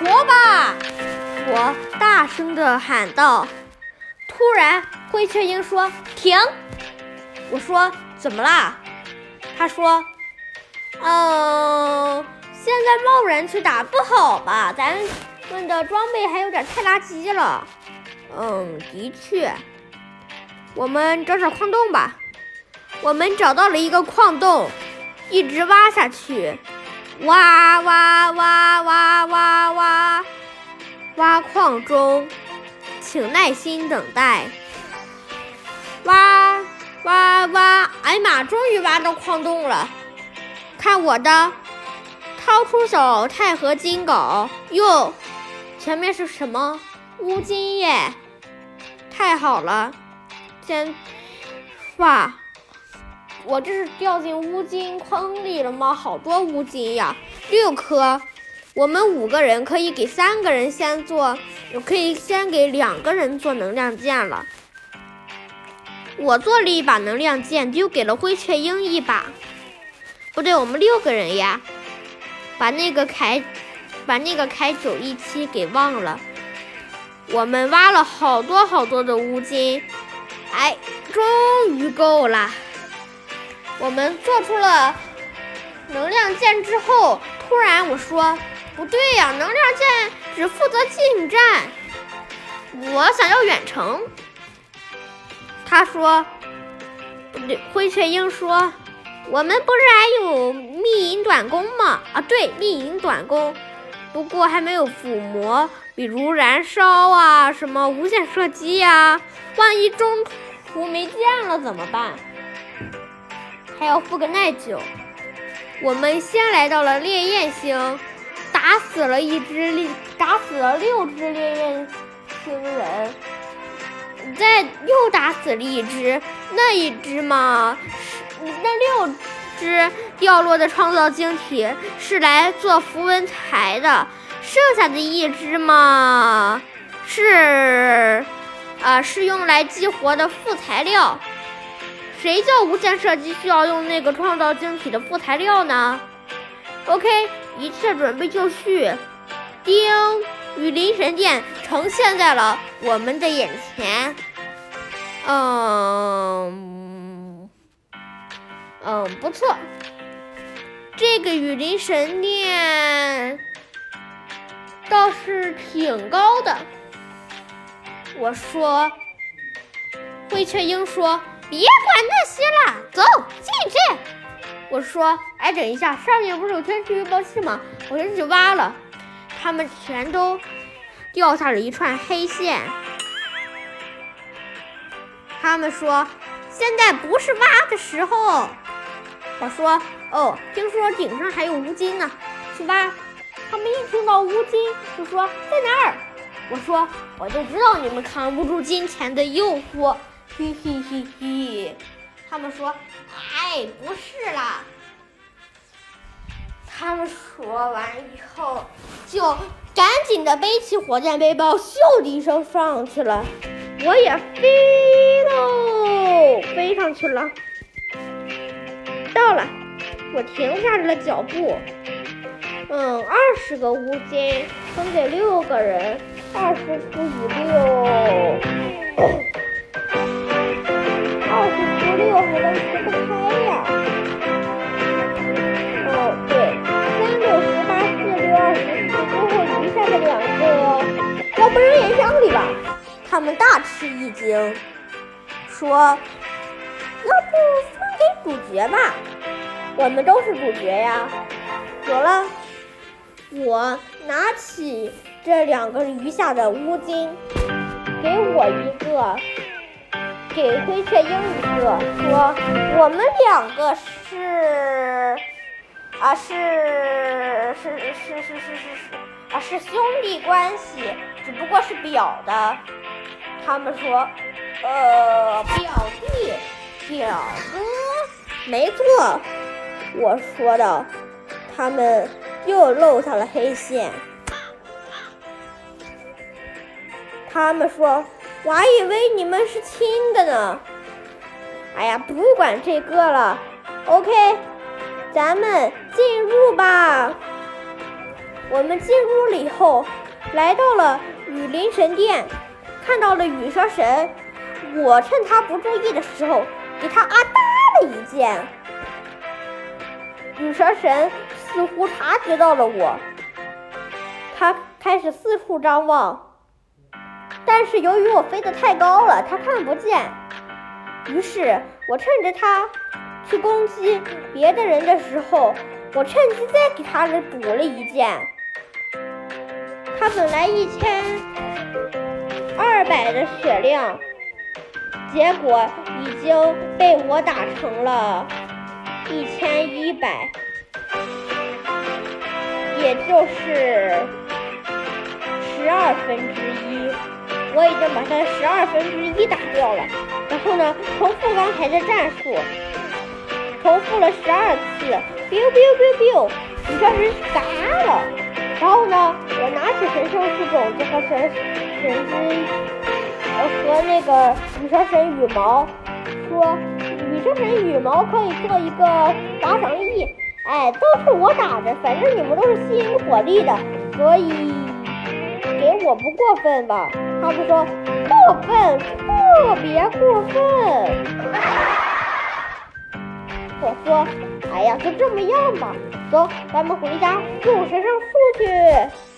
活吧！我大声地喊道。突然，灰雀鹰说：“停！”我说：“怎么啦？”他说：“嗯，现在贸然去打不好吧？咱们的装备还有点太垃圾了。”嗯，的确。我们找找矿洞吧。我们找到了一个矿洞，一直挖下去，挖挖挖挖挖挖，挖矿中，请耐心等待。挖挖挖！哎呀妈，终于挖到矿洞了！看我的，掏出手钛合金镐。哟，前面是什么？乌金耶！太好了，先哇！我这是掉进乌金坑里了吗？好多乌金呀，六颗。我们五个人可以给三个人先做，可以先给两个人做能量剑了。我做了一把能量剑，丢给了灰雀鹰一把。不对，我们六个人呀，把那个铠，把那个铠九一七给忘了。我们挖了好多好多的乌金，哎，终于够了。我们做出了能量剑之后，突然我说：“不对呀，能量剑只负责近战，我想要远程。”他说：“不对。”灰雀鹰说：“我们不是还有密银短弓吗？啊，对，密银短弓，不过还没有附魔，比如燃烧啊，什么无限射击呀，万一中途没剑了怎么办？”还要附个耐久。我们先来到了烈焰星，打死了一只烈，打死了六只烈焰星人，再又打死了一只。那一只嘛，是那六只掉落的创造晶体是来做符文材的，剩下的一只嘛，是啊，是用来激活的副材料。谁叫无限射击需要用那个创造晶体的副材料呢？OK，一切准备就绪。叮，雨林神殿呈现在了我们的眼前。嗯，嗯，不错。这个雨林神殿倒是挺高的。我说，灰雀鹰说。别管那些了，走进去。我说：“哎，等一下，上面不是有天气预报器吗？我先去挖了。”他们全都掉下了一串黑线。他们说：“现在不是挖的时候。”我说：“哦，听说顶上还有乌金呢，去挖。”他们一听到乌金，就说：“在哪儿？”我说：“我就知道你们扛不住金钱的诱惑。”嘿嘿嘿嘿，他们说：“哎，不是啦。”他们说完以后，就赶紧的背起火箭背包，咻的一声上去了。我也飞喽，飞上去了。到了，我停下了脚步。嗯，二十个乌金分给六个人，二十除以六。我们大吃一惊，说：“要不分给主角吧？我们都是主角呀。”得了，我拿起这两个余下的乌金，给我一个。给灰雀鹰一个，说我们两个是啊是是是是是是是啊是兄弟关系，只不过是表的。他们说，呃，表弟表哥，没错，我说的。他们又露下了黑线。他们说。我还以为你们是亲的呢。哎呀，不管这个了。OK，咱们进入吧。我们进屋了以后，来到了雨林神殿，看到了羽蛇神。我趁他不注意的时候，给他啊哒了一剑。羽蛇神似乎察觉到了我，他开始四处张望，但是由于我飞得太高了，他看不见。于是我趁着他去攻击别的人的时候，我趁机再给他补了一剑。他本来一千百的血量，结果已经被我打成了。一千一百，也就是十二分之一，我已经把它十二分之一打掉了。然后呢，重复刚才的战术，重复了十二次，biu biu biu biu，你这是嘎了。然后呢，我拿起神圣树种子和神神之和那个羽蛇神羽毛，说。羽蛇神羽毛可以做一个打赏役，哎，都是我打的，反正你们都是吸引火力的，所以给我不过分吧？他们说过分，特别过分。我说，哎呀，就这么样吧，走，咱们回家种神圣树去。